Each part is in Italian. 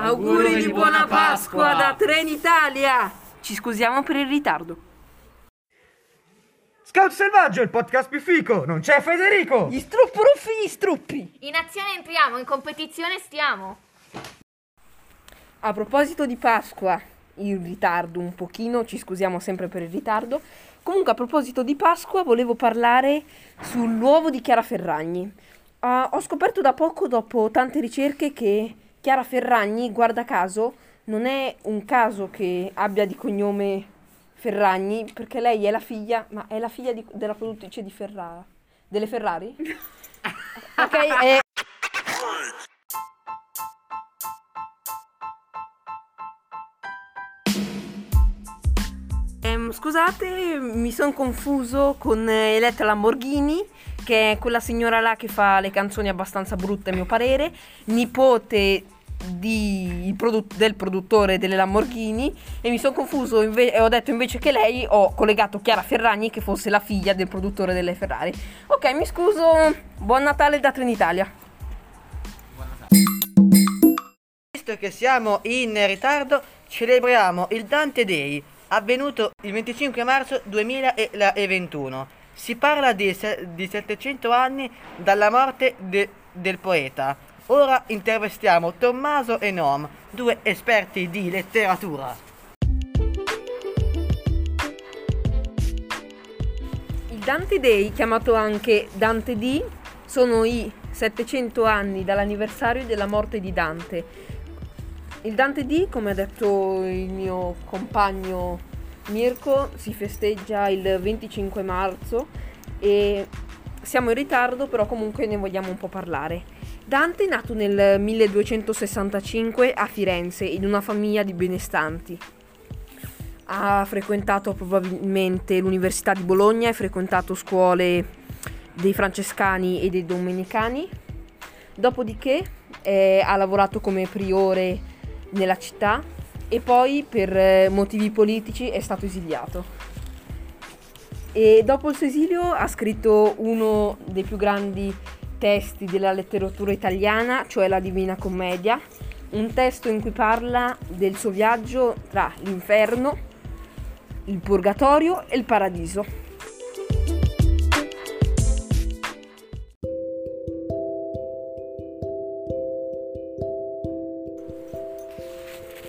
Auguri di buona Pasqua da Trenitalia! Ci scusiamo per il ritardo. Scout Selvaggio, il podcast più fico, non c'è Federico! Gli struppruffi gli struppi! In azione entriamo, in competizione stiamo. A proposito di Pasqua, in ritardo un pochino, ci scusiamo sempre per il ritardo. Comunque a proposito di Pasqua volevo parlare sull'uovo di Chiara Ferragni. Uh, ho scoperto da poco, dopo tante ricerche, che Chiara Ferragni, guarda caso, non è un caso che abbia di cognome Ferragni, perché lei è la figlia, ma è la figlia di- della produttrice di Ferrara. Delle Ferrari? ok, è... Ehm, scusate, mi sono confuso con eh, Elettra Lamborghini, che è quella signora là che fa le canzoni abbastanza brutte a mio parere, nipote di- il produ- del produttore delle Lamborghini e mi sono confuso inve- e ho detto invece che lei ho collegato Chiara Ferragni che fosse la figlia del produttore delle Ferrari. Ok, mi scuso, buon Natale da Trenitalia. Visto che siamo in ritardo, celebriamo il Dante Day, avvenuto il 25 marzo 2021. Si parla di, di 700 anni dalla morte de- del poeta. Ora intervistiamo Tommaso e Noam, due esperti di letteratura. Il Dante Day, chiamato anche Dante D, sono i 700 anni dall'anniversario della morte di Dante. Il Dante D, come ha detto il mio compagno Mirko, si festeggia il 25 marzo e siamo in ritardo, però comunque ne vogliamo un po' parlare. Dante è nato nel 1265 a Firenze in una famiglia di benestanti. Ha frequentato probabilmente l'Università di Bologna, ha frequentato scuole dei francescani e dei domenicani. Dopodiché eh, ha lavorato come priore nella città e poi per eh, motivi politici è stato esiliato. E dopo il suo esilio ha scritto uno dei più grandi testi della letteratura italiana, cioè la Divina Commedia, un testo in cui parla del suo viaggio tra l'inferno, il purgatorio e il paradiso.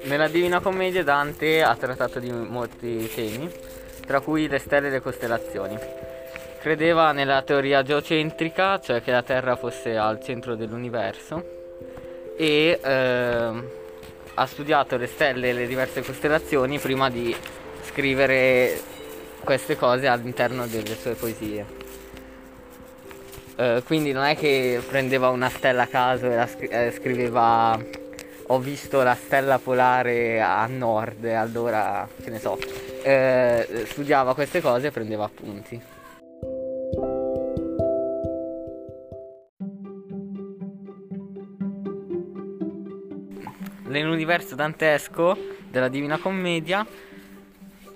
Nella Divina Commedia Dante ha trattato di molti temi, tra cui le stelle e le costellazioni. Credeva nella teoria geocentrica, cioè che la Terra fosse al centro dell'universo, e ehm, ha studiato le stelle e le diverse costellazioni prima di scrivere queste cose all'interno delle sue poesie. Eh, quindi non è che prendeva una stella a caso e la scri- eh, scriveva ho visto la stella polare a nord allora che ne so eh, studiava queste cose e prendeva appunti. Nell'universo dantesco della Divina Commedia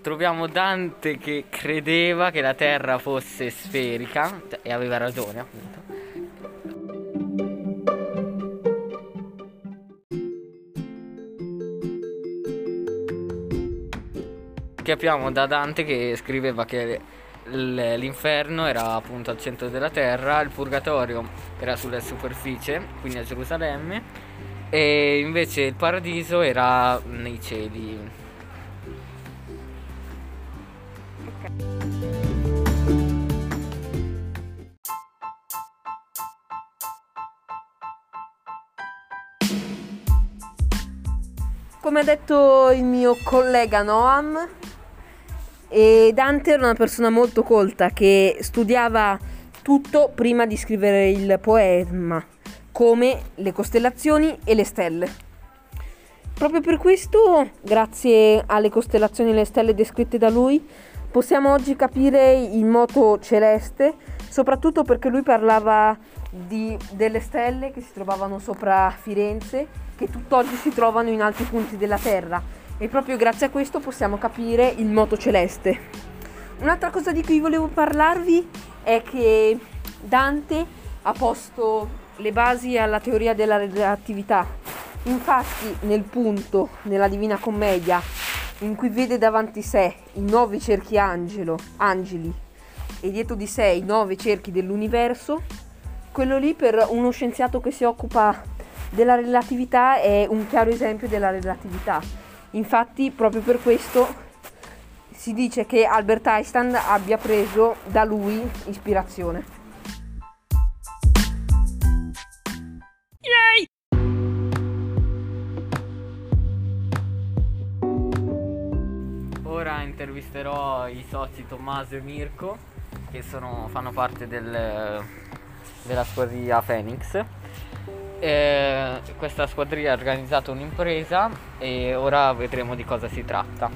troviamo Dante che credeva che la Terra fosse sferica e aveva ragione appunto capiamo da Dante che scriveva che l'inferno era appunto al centro della terra, il purgatorio era sulla superficie, quindi a Gerusalemme, e invece il paradiso era nei cieli. Come ha detto il mio collega Noam, e Dante era una persona molto colta che studiava tutto prima di scrivere il poema, come le costellazioni e le stelle. Proprio per questo, grazie alle costellazioni e alle stelle descritte da lui, possiamo oggi capire il moto celeste, soprattutto perché lui parlava di- delle stelle che si trovavano sopra Firenze, che tutt'oggi si trovano in altri punti della Terra e proprio grazie a questo possiamo capire il moto celeste. Un'altra cosa di cui volevo parlarvi è che Dante ha posto le basi alla teoria della relatività Infatti, nel punto, nella Divina Commedia, in cui vede davanti sé i nove cerchi angelo, angeli e dietro di sé i nove cerchi dell'universo, quello lì per uno scienziato che si occupa della relatività è un chiaro esempio della relatività. Infatti, proprio per questo si dice che Albert Einstein abbia preso da lui ispirazione. Ora intervisterò i soci Tommaso e Mirko che sono- fanno parte del- della squadriglia Phoenix. Eh, questa squadriglia ha organizzato un'impresa e ora vedremo di cosa si tratta.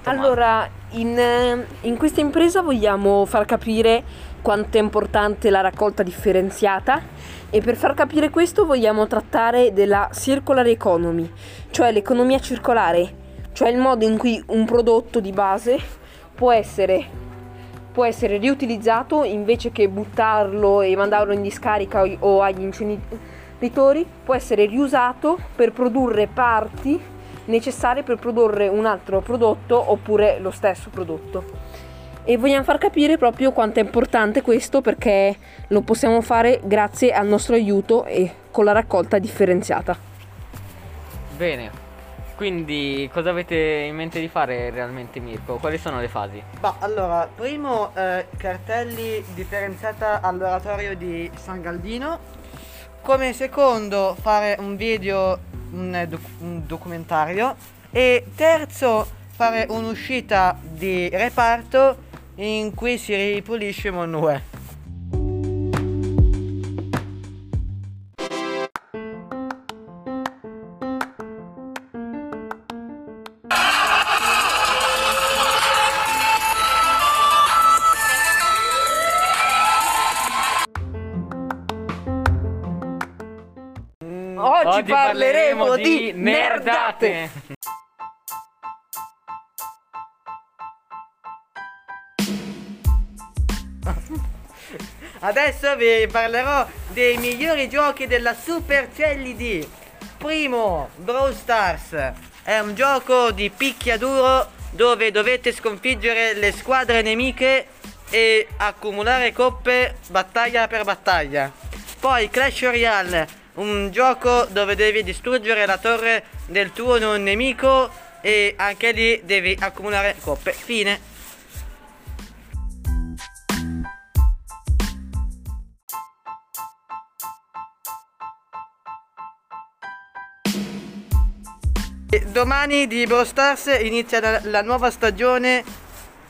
Tommaso. Allora, in, eh, in questa impresa vogliamo far capire quanto è importante la raccolta differenziata e per far capire questo vogliamo trattare della circular economy, cioè l'economia circolare, cioè il modo in cui un prodotto di base può essere, può essere riutilizzato invece che buttarlo e mandarlo in discarica o- agli inceneritori, può essere riusato per produrre parti necessarie per produrre un altro prodotto oppure lo stesso prodotto. E vogliamo far capire proprio quanto è importante questo perché lo possiamo fare grazie al nostro aiuto e con la raccolta differenziata. Bene, quindi cosa avete in mente di fare realmente Mirko? Quali sono le fasi? Ma allora, primo eh, cartelli differenziata all'oratorio di San Galdino. Come secondo fare un video, un, doc- un documentario. E terzo fare un'uscita di reparto in cui si ripulisce Monue. Oggi, parleremo, di nerdate. Adesso vi parlerò dei migliori giochi della Super CLD. Primo, Brawl Stars. È un gioco di picchiaduro dove dovete sconfiggere le squadre nemiche e accumulare coppe battaglia per battaglia. Poi Clash Royale, un gioco dove devi distruggere la torre del tuo non nemico e anche lì devi accumulare coppe. Fine. Domani di Brawl Stars inizia la, la nuova stagione,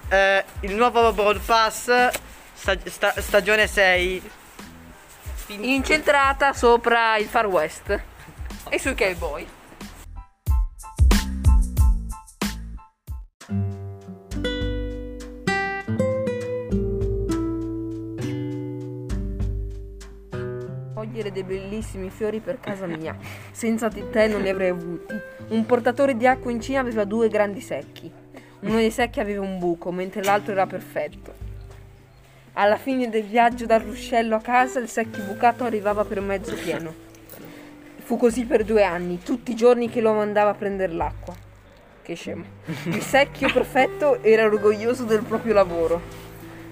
eh, il nuovo Brawl Pass, sta- sta- stagione 6. Incentrata sopra il Far West e sui cowboy. Cogliere dei bellissimi fiori per casa mia. Senza di te non li avrei avuti. Un portatore di acqua in Cina aveva due grandi secchi. Uno dei secchi aveva un buco, mentre l'altro era perfetto. Alla fine del viaggio dal ruscello a casa il secchio bucato arrivava per mezzo pieno. Fu così per due anni, tutti i giorni che lo mandava a prendere l'acqua. Che scemo. Il secchio perfetto era orgoglioso del proprio lavoro,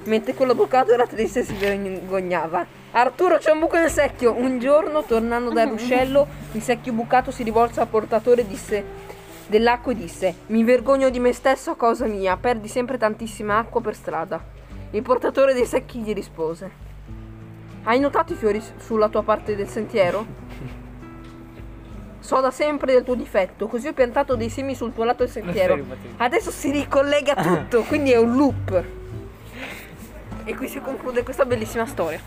mentre quello bucato era triste e si vergognava. Arturo c'è un buco nel secchio! Un giorno, tornando dal ruscello, il secchio bucato si rivolse al portatore disse dell'acqua e disse Mi vergogno di me stesso a causa mia, perdi sempre tantissima acqua per strada. Il portatore dei secchi gli rispose Hai notato i fiori sulla tua parte del sentiero? So da sempre del tuo difetto, così ho piantato dei semi sul tuo lato del sentiero. Adesso si ricollega tutto, quindi è un loop. E qui si conclude questa bellissima storia.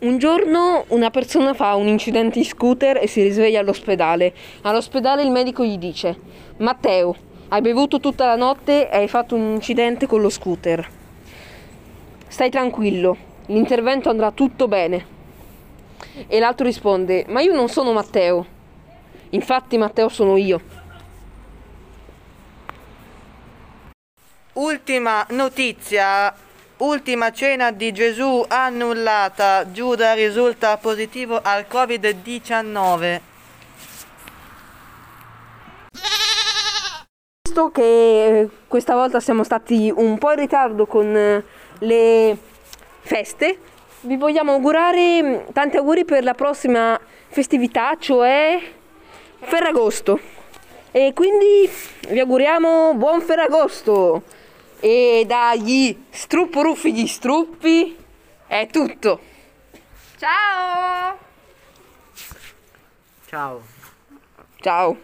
Un giorno una persona fa un incidente in scooter e si risveglia all'ospedale. All'ospedale il medico gli dice: Matteo, hai bevuto tutta la notte e hai fatto un incidente con lo scooter. Stai tranquillo, l'intervento andrà tutto bene. E l'altro risponde: Ma io non sono Matteo. Infatti, Matteo sono io. Ultima notizia, Ultima cena di Gesù annullata. Giuda risulta positivo al Covid-19. Visto che eh, questa volta siamo stati un po' in ritardo con eh, le feste, vi vogliamo augurare mm, tanti auguri per la prossima festività, cioè Ferragosto. E quindi vi auguriamo buon Ferragosto. E dagli strupporuffi gli struppi è tutto. Ciao! Ciao. Ciao.